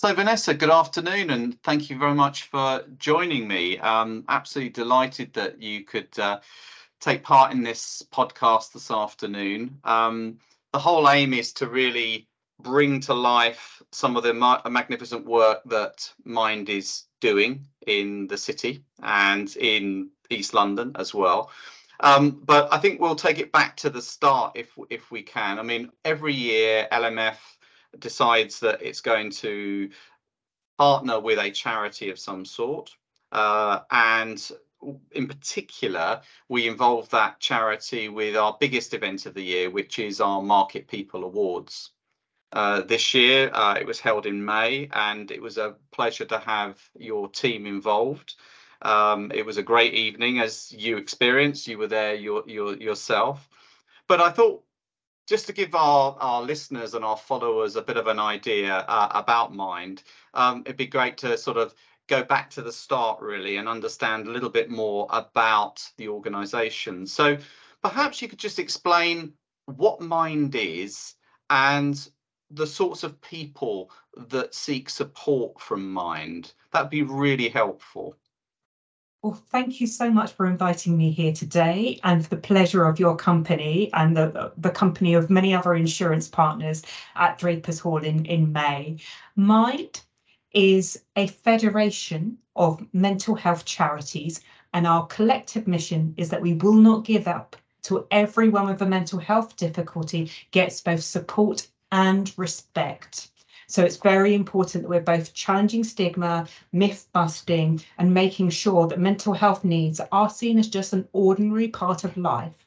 So Vanessa, good afternoon, and thank you very much for joining me. Um, absolutely delighted that you could uh, take part in this podcast this afternoon. Um, the whole aim is to really bring to life some of the ma magnificent work that Mind is doing in the city and in East London as well. Um, but I think we'll take it back to the start if if we can. I mean, every year LMF decides that it's going to partner with a charity of some sort. Uh, and in particular, we involve that charity with our biggest event of the year, which is our Market People Awards. Uh, this year, uh, it was held in May, and it was a pleasure to have your team involved. Um, it was a great evening, as you experienced. You were there your, your, yourself. But I thought just to give our, our listeners and our followers a bit of an idea uh, about Mind, um, it'd be great to sort of go back to the start really and understand a little bit more about the organization. So perhaps you could just explain what Mind is and the sorts of people that seek support from Mind. That'd be really helpful. Well, thank you so much for inviting me here today and for the pleasure of your company and the, the company of many other insurance partners at Drapers Hall in, in May. Mind is a federation of mental health charities and our collective mission is that we will not give up till everyone with a mental health difficulty gets both support and respect. So it's very important that we're both challenging stigma, myth busting, and making sure that mental health needs are seen as just an ordinary part of life,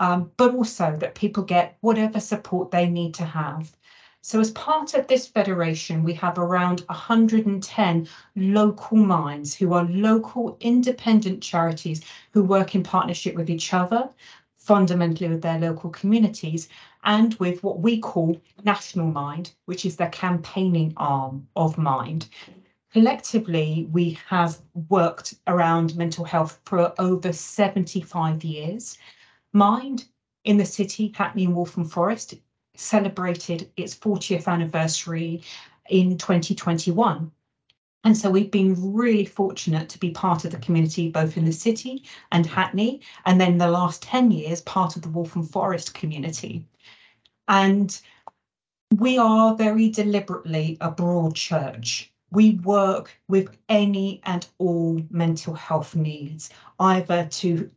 um, but also that people get whatever support they need to have. So as part of this federation, we have around 110 local minds who are local independent charities who work in partnership with each other, fundamentally with their local communities, and with what we call National Mind, which is the campaigning arm of Mind. Collectively, we have worked around mental health for over 75 years. Mind in the city, Hackney and Waltham Forest, celebrated its 40th anniversary in 2021. And so we've been really fortunate to be part of the community, both in the city and Hackney, and then the last 10 years, part of the Waltham Forest community. And we are very deliberately a broad church. We work with any and all mental health needs, either to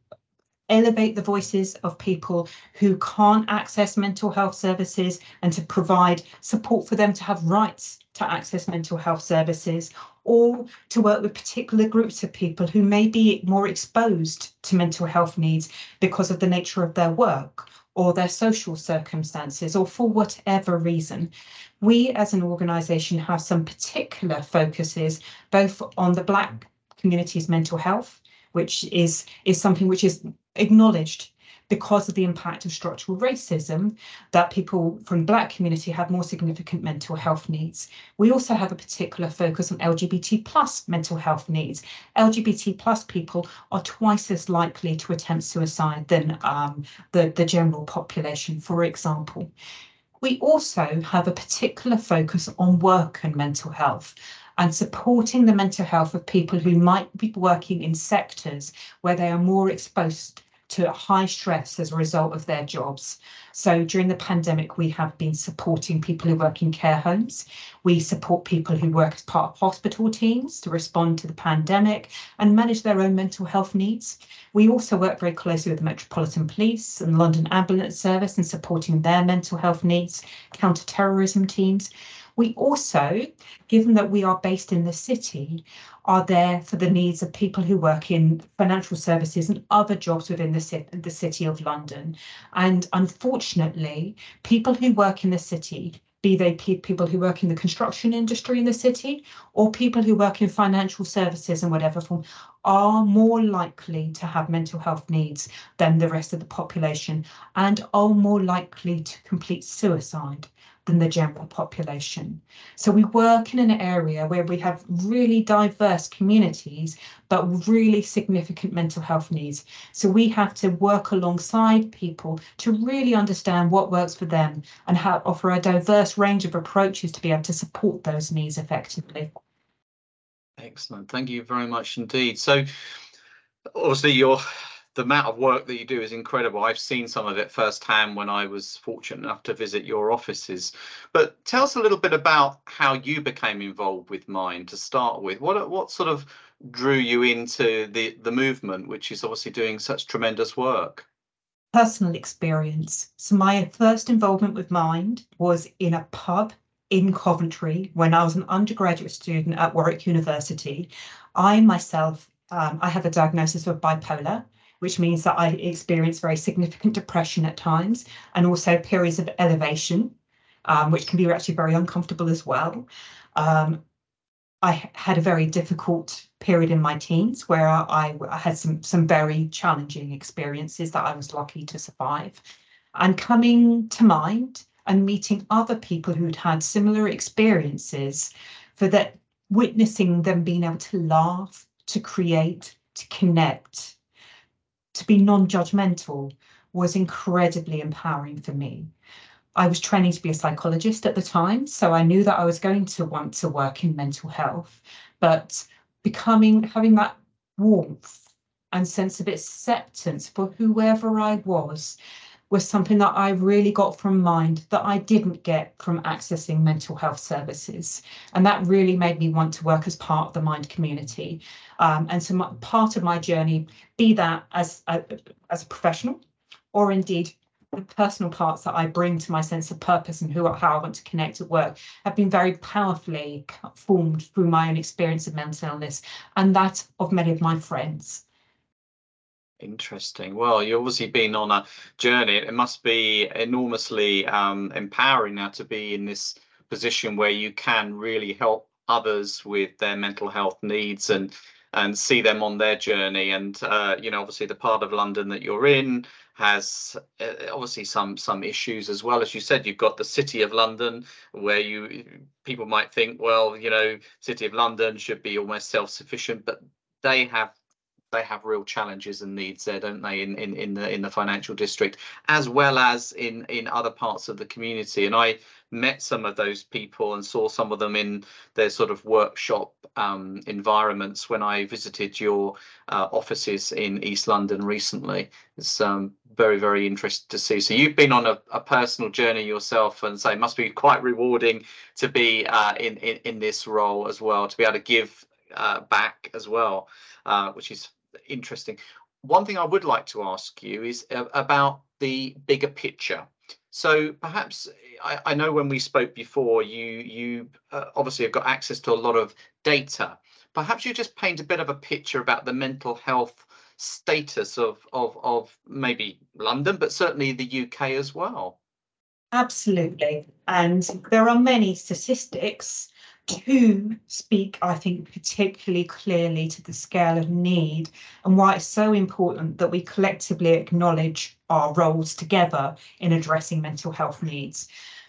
elevate the voices of people who can't access mental health services and to provide support for them to have rights to access mental health services or to work with particular groups of people who may be more exposed to mental health needs because of the nature of their work or their social circumstances or for whatever reason. We as an organisation have some particular focuses both on the Black community's mental health, which is, is something which is acknowledged because of the impact of structural racism that people from the black community have more significant mental health needs. We also have a particular focus on LGBT plus mental health needs. LGBT plus people are twice as likely to attempt suicide than um, the, the general population, for example. We also have a particular focus on work and mental health and supporting the mental health of people who might be working in sectors where they are more exposed to high stress as a result of their jobs. So during the pandemic, we have been supporting people who work in care homes. We support people who work as part of hospital teams to respond to the pandemic and manage their own mental health needs. We also work very closely with the Metropolitan Police and London Ambulance Service in supporting their mental health needs, counter-terrorism teams. We also, given that we are based in the city, are there for the needs of people who work in financial services and other jobs within the, the city of London. And unfortunately, people who work in the city be they people who work in the construction industry in the city or people who work in financial services in whatever form are more likely to have mental health needs than the rest of the population and are more likely to complete suicide than the general population. So we work in an area where we have really diverse communities, but really significant mental health needs. So we have to work alongside people to really understand what works for them and how offer a diverse range of approaches to be able to support those needs effectively. Excellent. Thank you very much indeed. So obviously you're the amount of work that you do is incredible. I've seen some of it firsthand when I was fortunate enough to visit your offices. But tell us a little bit about how you became involved with Mind to start with. What what sort of drew you into the the movement, which is obviously doing such tremendous work? Personal experience. So my first involvement with Mind was in a pub in Coventry when I was an undergraduate student at Warwick University. I myself, um, I have a diagnosis of bipolar which means that I experience very significant depression at times and also periods of elevation, um, which can be actually very uncomfortable as well. Um, I had a very difficult period in my teens where I, I, had some some very challenging experiences that I was lucky to survive. And coming to mind and meeting other people who'd had similar experiences, for that witnessing them being able to laugh, to create, to connect, to be non-judgmental was incredibly empowering for me. I was training to be a psychologist at the time, so I knew that I was going to want to work in mental health, but becoming having that warmth and sense of acceptance for whoever I was was something that I really got from Mind that I didn't get from accessing mental health services. And that really made me want to work as part of the Mind community. Um, and so my, part of my journey, be that as a, as a professional or indeed the personal parts that I bring to my sense of purpose and who how I want to connect at work have been very powerfully formed through my own experience of mental illness and that of many of my friends. Interesting. Well, you've obviously been on a journey. It must be enormously um, empowering now to be in this position where you can really help others with their mental health needs and and see them on their journey. And uh, you know, obviously, the part of London that you're in has uh, obviously some some issues as well. As you said, you've got the City of London, where you people might think, well, you know, City of London should be almost self-sufficient, but they have they have real challenges and needs there, don't they, in, in, in the in the financial district, as well as in in other parts of the community. And I met some of those people and saw some of them in their sort of workshop um, environments when I visited your uh, offices in East London recently. It's um, very very interesting to see. So you've been on a, a personal journey yourself, and so it must be quite rewarding to be uh, in, in in this role as well, to be able to give uh, back as well, uh, which is interesting. One thing I would like to ask you is uh, about the bigger picture. So perhaps I, I, know when we spoke before, you you uh, obviously have got access to a lot of data. Perhaps you just paint a bit of a picture about the mental health status of of of maybe London, but certainly the UK as well. Absolutely, and there are many statistics to speak, I think, particularly clearly to the scale of need and why it's so important that we collectively acknowledge our roles together in addressing mental health needs.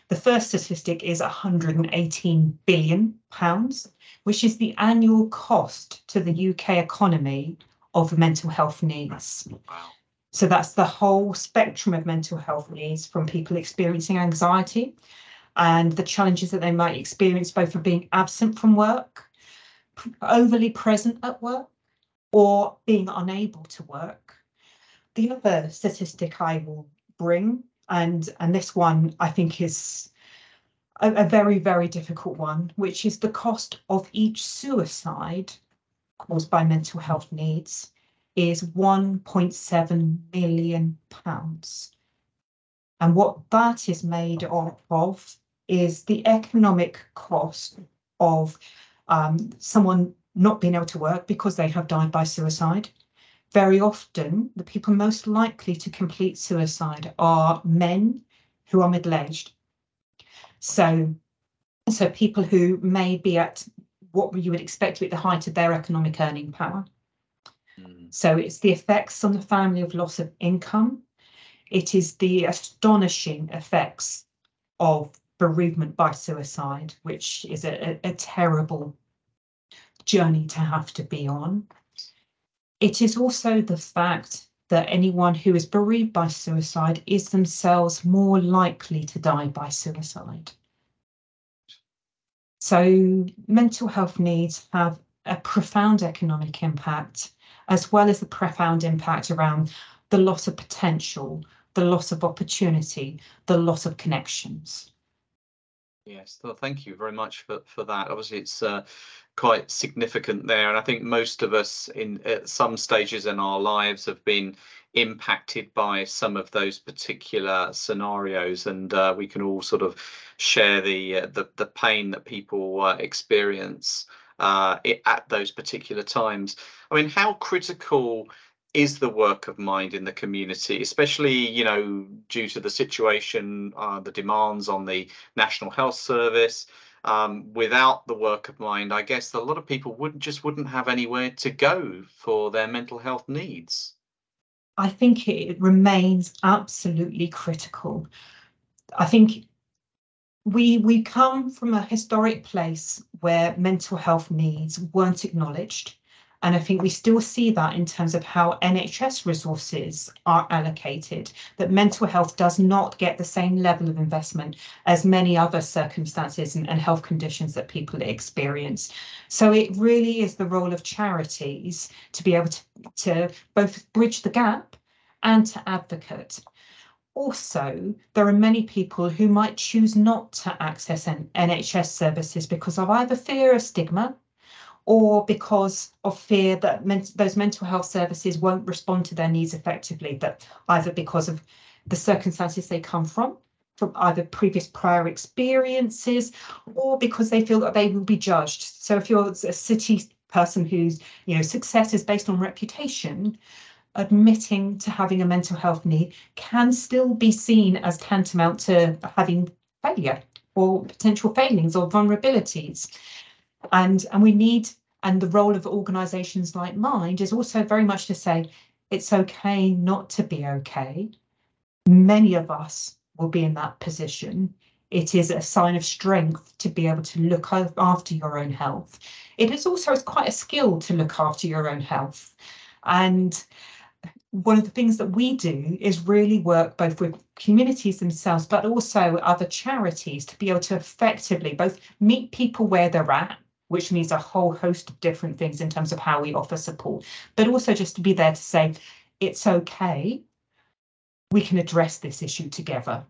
The first statistic is 118 billion pounds, which is the annual cost to the UK economy of mental health needs. So that's the whole spectrum of mental health needs from people experiencing anxiety and the challenges that they might experience both for being absent from work, overly present at work, or being unable to work. The other statistic I will bring, and, and this one I think is a, a very, very difficult one, which is the cost of each suicide caused by mental health needs is 1.7 million pounds. And what that is made up of is the economic cost of um, someone not being able to work because they have died by suicide. Very often, the people most likely to complete suicide are men who are middle-aged. So, so people who may be at what you would expect to be at the height of their economic earning power. Mm. So it's the effects on the family of loss of income. It is the astonishing effects of bereavement by suicide, which is a, a, a terrible journey to have to be on. It is also the fact that anyone who is bereaved by suicide is themselves more likely to die by suicide. So mental health needs have a profound economic impact, as well as the profound impact around the loss of potential, the loss of opportunity, the loss of connections. Yes, well, thank you very much for, for that. Obviously, it's uh, quite significant there. And I think most of us in at some stages in our lives have been impacted by some of those particular scenarios and uh, we can all sort of share the uh, the, the pain that people uh, experience uh, at those particular times i mean how critical is the work of mind in the community especially you know due to the situation uh, the demands on the national health service. Um, without the work of mind i guess a lot of people would just wouldn't have anywhere to go for their mental health needs. I think it remains absolutely critical. I think we we come from a historic place where mental health needs weren't acknowledged and I think we still see that in terms of how NHS resources are allocated, that mental health does not get the same level of investment as many other circumstances and, and health conditions that people experience. So it really is the role of charities to be able to, to both bridge the gap and to advocate. Also, there are many people who might choose not to access NHS services because of either fear of stigma or because of fear that men those mental health services won't respond to their needs effectively, that either because of the circumstances they come from, from either previous prior experiences, or because they feel that they will be judged. So if you're a city person whose you know success is based on reputation, admitting to having a mental health need can still be seen as tantamount to having failure or potential failings or vulnerabilities and and we need and the role of organizations like mind is also very much to say it's okay not to be okay. Many of us will be in that position. It is a sign of strength to be able to look after your own health. It is also quite a skill to look after your own health. And one of the things that we do is really work both with communities themselves, but also other charities to be able to effectively both meet people where they're at which means a whole host of different things in terms of how we offer support, but also just to be there to say, it's okay, we can address this issue together.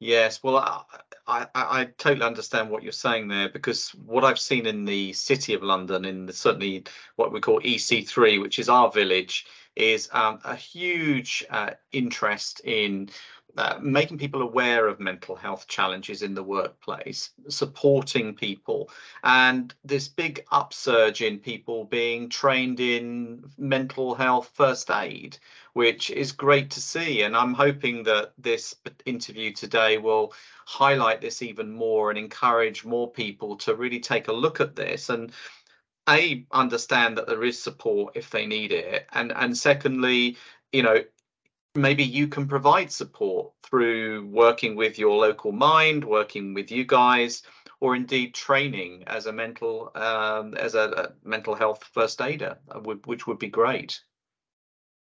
Yes, well, I, I, I, totally understand what you're saying there because what I've seen in the City of London, in the, certainly what we call EC3, which is our village, is um, a huge uh, interest in uh, making people aware of mental health challenges in the workplace, supporting people, and this big upsurge in people being trained in mental health first aid, which is great to see. And I'm hoping that this interview today will highlight this even more and encourage more people to really take a look at this and a understand that there is support if they need it and and secondly you know maybe you can provide support through working with your local mind, working with you guys, or indeed training as a mental um, as a, a, mental health first aider, uh, which would be great.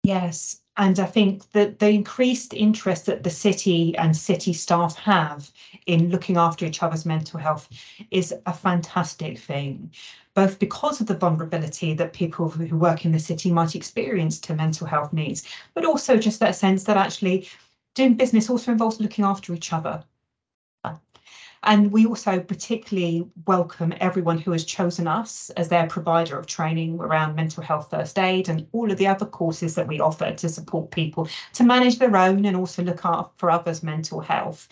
Yes, and I think that the increased interest that the city and city staff have in looking after each other's mental health is a fantastic thing, both because of the vulnerability that people who work in the city might experience to mental health needs, but also just that sense that actually doing business also involves looking after each other and we also particularly welcome everyone who has chosen us as their provider of training around mental health first aid and all of the other courses that we offer to support people to manage their own and also look out for others' mental health.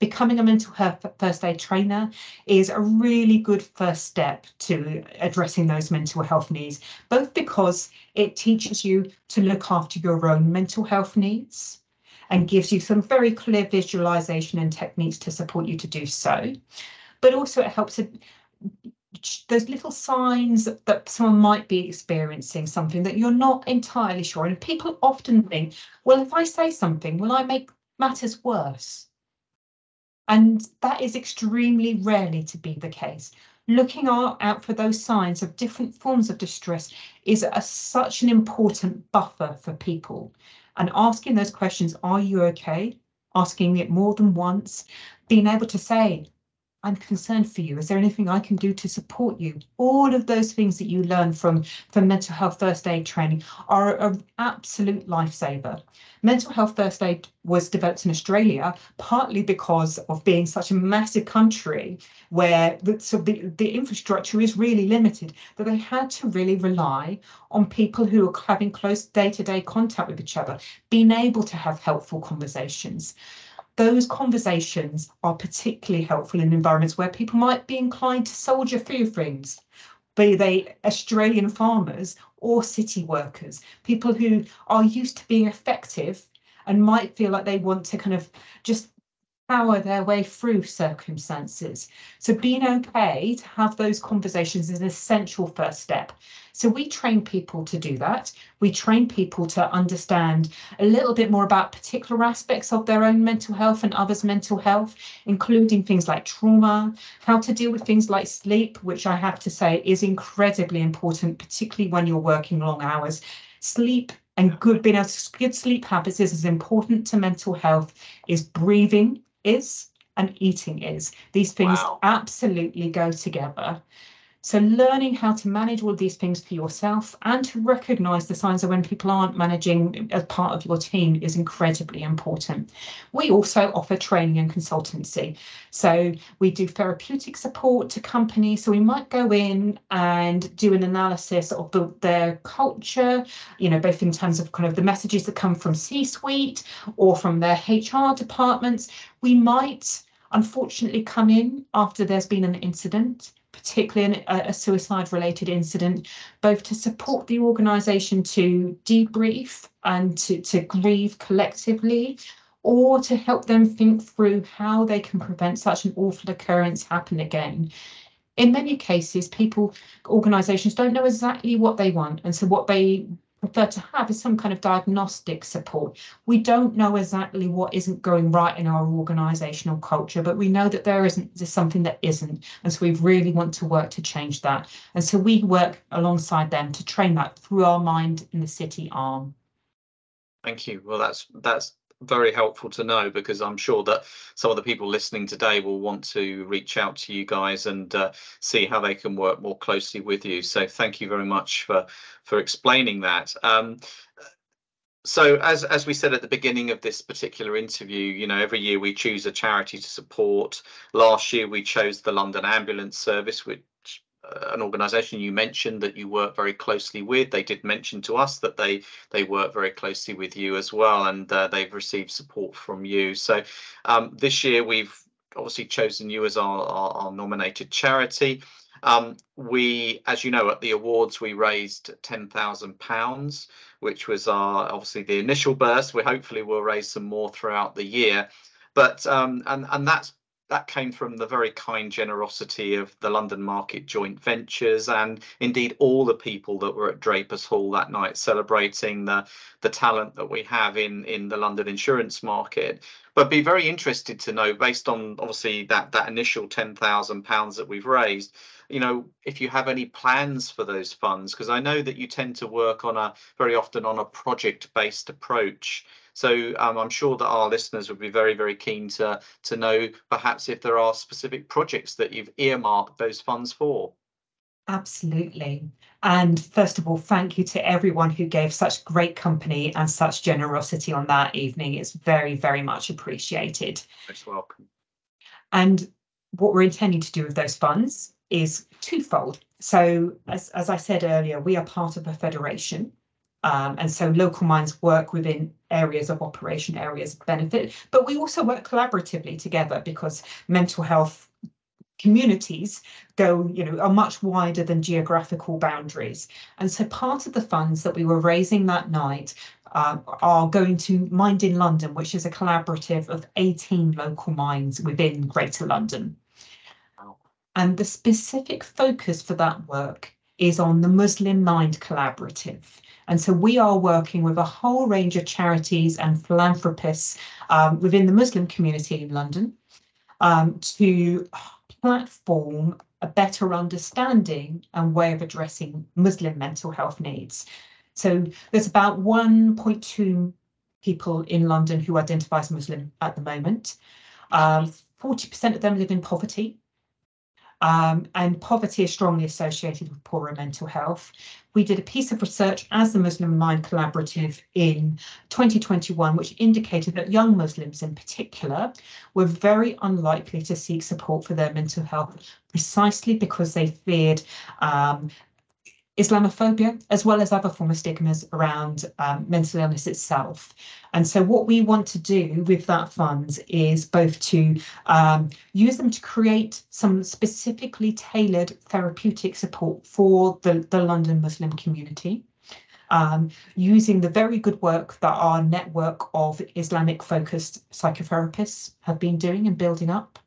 Becoming a mental health first aid trainer is a really good first step to addressing those mental health needs, both because it teaches you to look after your own mental health needs and gives you some very clear visualization and techniques to support you to do so. But also it helps those little signs that someone might be experiencing something that you're not entirely sure. And people often think, well, if I say something, will I make matters worse? And that is extremely rarely to be the case. Looking out, out for those signs of different forms of distress is a, such an important buffer for people. And asking those questions, are you okay? Asking it more than once, being able to say, I'm concerned for you. Is there anything I can do to support you? All of those things that you learn from, from mental health first aid training are an absolute lifesaver. Mental health first aid was developed in Australia partly because of being such a massive country where the, so the, the infrastructure is really limited that they had to really rely on people who are having close day-to-day -day contact with each other, being able to have helpful conversations those conversations are particularly helpful in environments where people might be inclined to soldier through things, be they Australian farmers or city workers, people who are used to being effective and might feel like they want to kind of just power their way through circumstances. So being okay to have those conversations is an essential first step. So we train people to do that. We train people to understand a little bit more about particular aspects of their own mental health and others' mental health, including things like trauma, how to deal with things like sleep, which I have to say is incredibly important, particularly when you're working long hours. Sleep and good being to good sleep habits is as important to mental health is breathing is and eating is. These things wow. absolutely go together. So learning how to manage all of these things for yourself and to recognize the signs of when people aren't managing as part of your team is incredibly important. We also offer training and consultancy. So we do therapeutic support to companies. So we might go in and do an analysis of the, their culture, you know, both in terms of kind of the messages that come from C-suite or from their HR departments. We might unfortunately come in after there's been an incident particularly a, a suicide related incident, both to support the organisation to debrief and to, to grieve collectively, or to help them think through how they can prevent such an awful occurrence happen again. In many cases, people, organisations don't know exactly what they want. And so what they prefer to have is some kind of diagnostic support. We don't know exactly what isn't going right in our organisational culture, but we know that there isn't there's something that isn't. And so we really want to work to change that. And so we work alongside them to train that through our mind in the city arm. Thank you. Well, that's that's very helpful to know because I'm sure that some of the people listening today will want to reach out to you guys and uh, see how they can work more closely with you. So thank you very much for for explaining that. Um, so as as we said at the beginning of this particular interview, you know, every year we choose a charity to support. Last year we chose the London Ambulance Service, which an organisation you mentioned that you work very closely with. They did mention to us that they they work very closely with you as well, and uh, they've received support from you. So um, this year we've obviously chosen you as our, our, our nominated charity. Um, we, as you know, at the awards we raised ten thousand pounds, which was our obviously the initial burst. We hopefully will raise some more throughout the year, but um, and and that's that came from the very kind generosity of the London Market joint ventures and indeed all the people that were at Drapers Hall that night celebrating the the talent that we have in in the London insurance market. But be very interested to know, based on obviously that that initial ten thousand pounds that we've raised, you know, if you have any plans for those funds, because I know that you tend to work on a very often on a project based approach. So um, I'm sure that our listeners would be very, very keen to, to know perhaps if there are specific projects that you've earmarked those funds for. Absolutely. And first of all, thank you to everyone who gave such great company and such generosity on that evening. It's very, very much appreciated. Most welcome. And what we're intending to do with those funds is twofold. So, as, as I said earlier, we are part of a federation. Um, and so local minds work within areas of operation, areas of benefit, but we also work collaboratively together because mental health communities go, you know, are much wider than geographical boundaries. And so part of the funds that we were raising that night uh, are going to Mind in London, which is a collaborative of 18 local minds within Greater London. And the specific focus for that work is on the Muslim Mind Collaborative. And so we are working with a whole range of charities and philanthropists um, within the Muslim community in London. um, to platform a better understanding and way of addressing Muslim mental health needs. So there's about 1.2 people in London who identify as Muslim at the moment. 40% um, of them live in poverty. Um, and poverty is strongly associated with poorer mental health. We did a piece of research as the Muslim Mind Collaborative in 2021, which indicated that young Muslims in particular were very unlikely to seek support for their mental health precisely because they feared um, Islamophobia, as well as other form of stigmas around um, mental illness itself. And so what we want to do with that funds is both to um, use them to create some specifically tailored therapeutic support for the, the London Muslim community. Um, using the very good work that our network of Islamic focused psychotherapists have been doing and building up.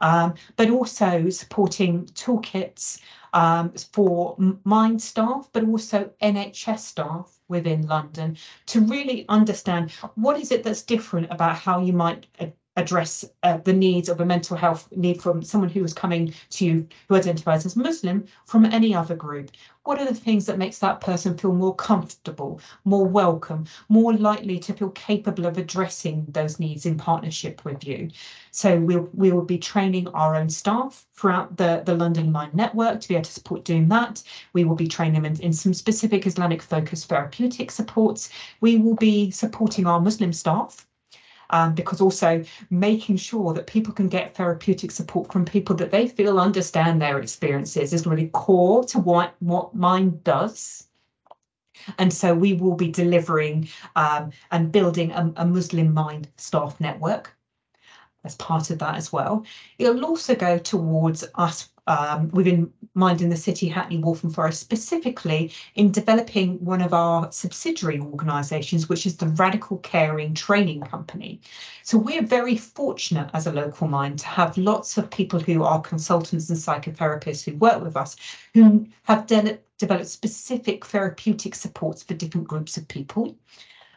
Um, but also supporting toolkits um, for Mind staff, but also NHS staff within London to really understand what is it that's different about how you might address uh, the needs of a mental health need from someone who is coming to you who identifies as Muslim from any other group? What are the things that makes that person feel more comfortable, more welcome, more likely to feel capable of addressing those needs in partnership with you? So we'll, we will be training our own staff throughout the, the London Mind Network to be able to support doing that. We will be training them in, in some specific Islamic focused therapeutic supports. We will be supporting our Muslim staff um, because also making sure that people can get therapeutic support from people that they feel understand their experiences is really core to what, what Mind does. And so we will be delivering um, and building a, a Muslim Mind staff network as part of that as well. It'll also go towards us um, within Mind in the City, Hackney, Waltham Forest, specifically in developing one of our subsidiary organisations, which is the Radical Caring Training Company. So we're very fortunate as a local mind to have lots of people who are consultants and psychotherapists who work with us, who have de developed specific therapeutic supports for different groups of people.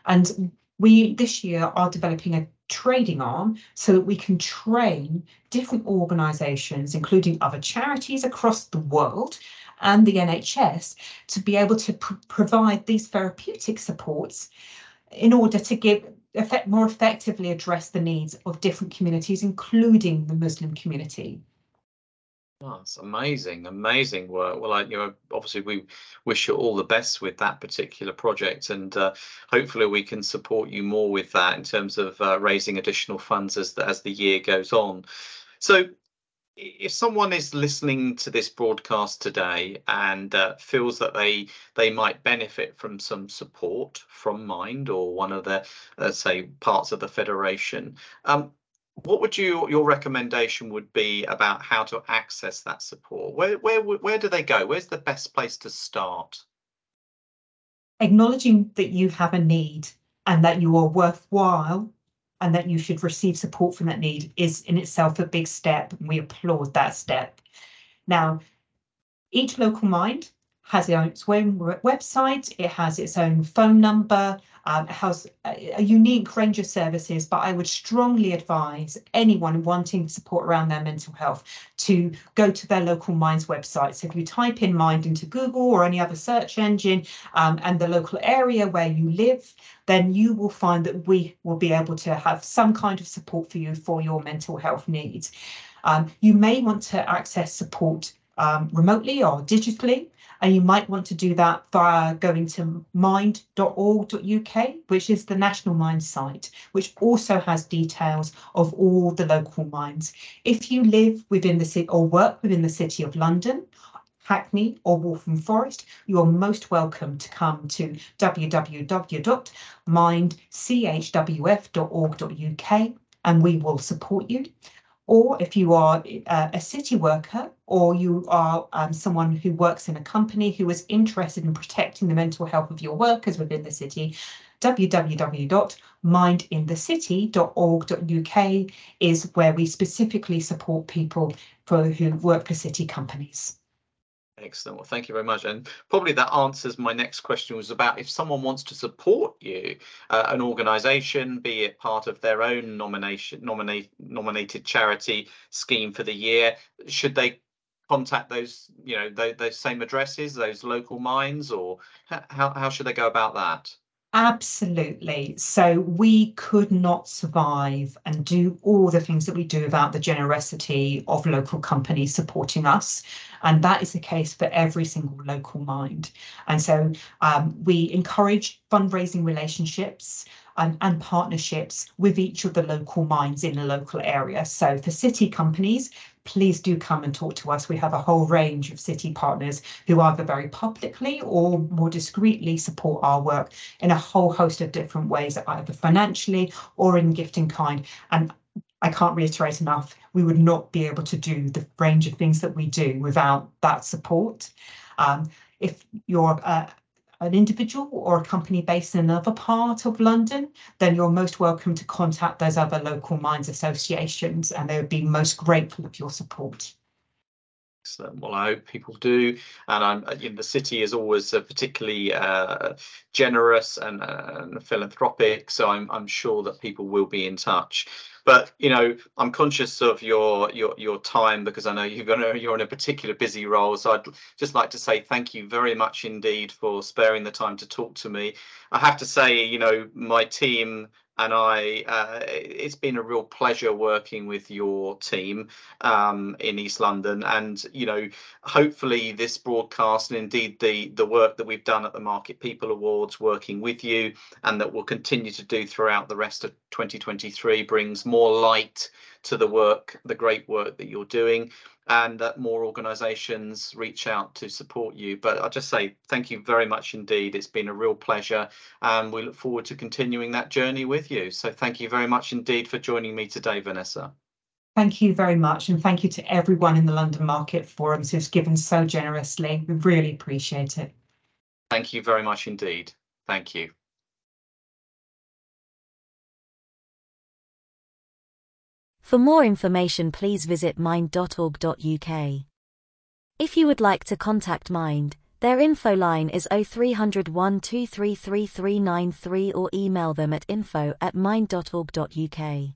And we this year are developing a trading arm so that we can train different organisations, including other charities across the world and the NHS, to be able to pr provide these therapeutic supports in order to give effect, more effectively address the needs of different communities, including the Muslim community. Oh, it's amazing, amazing work. Well, I, you know, obviously we wish you all the best with that particular project, and uh, hopefully we can support you more with that in terms of uh, raising additional funds as the, as the year goes on. So, if someone is listening to this broadcast today and uh, feels that they they might benefit from some support from Mind or one of the, let's say, parts of the federation, um, what would you your recommendation would be about how to access that support? Where where where do they go? Where's the best place to start? Acknowledging that you have a need and that you are worthwhile and that you should receive support from that need is in itself a big step and we applaud that step. Now each local mind has its own website it has its own phone number um, has a, a, unique range of services, but I would strongly advise anyone wanting support around their mental health to go to their local Minds website. So if you type in Mind into Google or any other search engine um, and the local area where you live, then you will find that we will be able to have some kind of support for you for your mental health needs. Um, you may want to access support um, remotely or digitally. And you might want to do that via going to mind.org.uk, which is the National Mind site, which also has details of all the local minds. If you live within the city or work within the City of London, Hackney or Waltham Forest, you are most welcome to come to www.mindchwf.org.uk and we will support you or if you are uh, a city worker or you are um, someone who works in a company who is interested in protecting the mental health of your workers within the city, www.mindinthecity.org.uk is where we specifically support people for who work for city companies. Excellent. Well, thank you very much. And probably that answers my next question was about if someone wants to support you, uh, an organisation, be it part of their own nomination, nominate, nominated charity scheme for the year, should they contact those, you know, those, those same addresses, those local minds, or how, how should they go about that? Absolutely. So we could not survive and do all the things that we do without the generosity of local companies supporting us. And that is the case for every single local mind. And so um, we encourage fundraising relationships um, and partnerships with each of the local minds in the local area. So for city companies, please do come and talk to us. We have a whole range of city partners who either very publicly or more discreetly support our work in a whole host of different ways, either financially or in gifting kind. And I can't reiterate enough, we would not be able to do the range of things that we do without that support. Um, if you're uh, an individual or a company based in another part of London, then you're most welcome to contact those other local minds associations and they would be most grateful of your support. Excellent. Well, I hope people do, and I'm. You know, the city is always uh, particularly uh, generous and, uh, and, philanthropic, so I'm I'm sure that people will be in touch. But you know, I'm conscious of your your your time because I know you're gonna you're in a particular busy role. So I'd just like to say thank you very much indeed for sparing the time to talk to me. I have to say, you know, my team and I, uh, it's been a real pleasure working with your team um, in East London. And you know, hopefully, this broadcast and indeed the the work that we've done at the Market People Awards, working with you, and that we'll continue to do throughout the rest of 2023, brings more light to the work, the great work that you're doing and that more organisations reach out to support you. But I'll just say thank you very much indeed. It's been a real pleasure, and we look forward to continuing that journey with you. So thank you very much indeed for joining me today, Vanessa. Thank you very much, and thank you to everyone in the London Market Forums who's given so generously. We really appreciate it. Thank you very much indeed. Thank you. For more information please visit mind.org.uk. If you would like to contact Mind, their info line is 0300 or email them at info at mind.org.uk.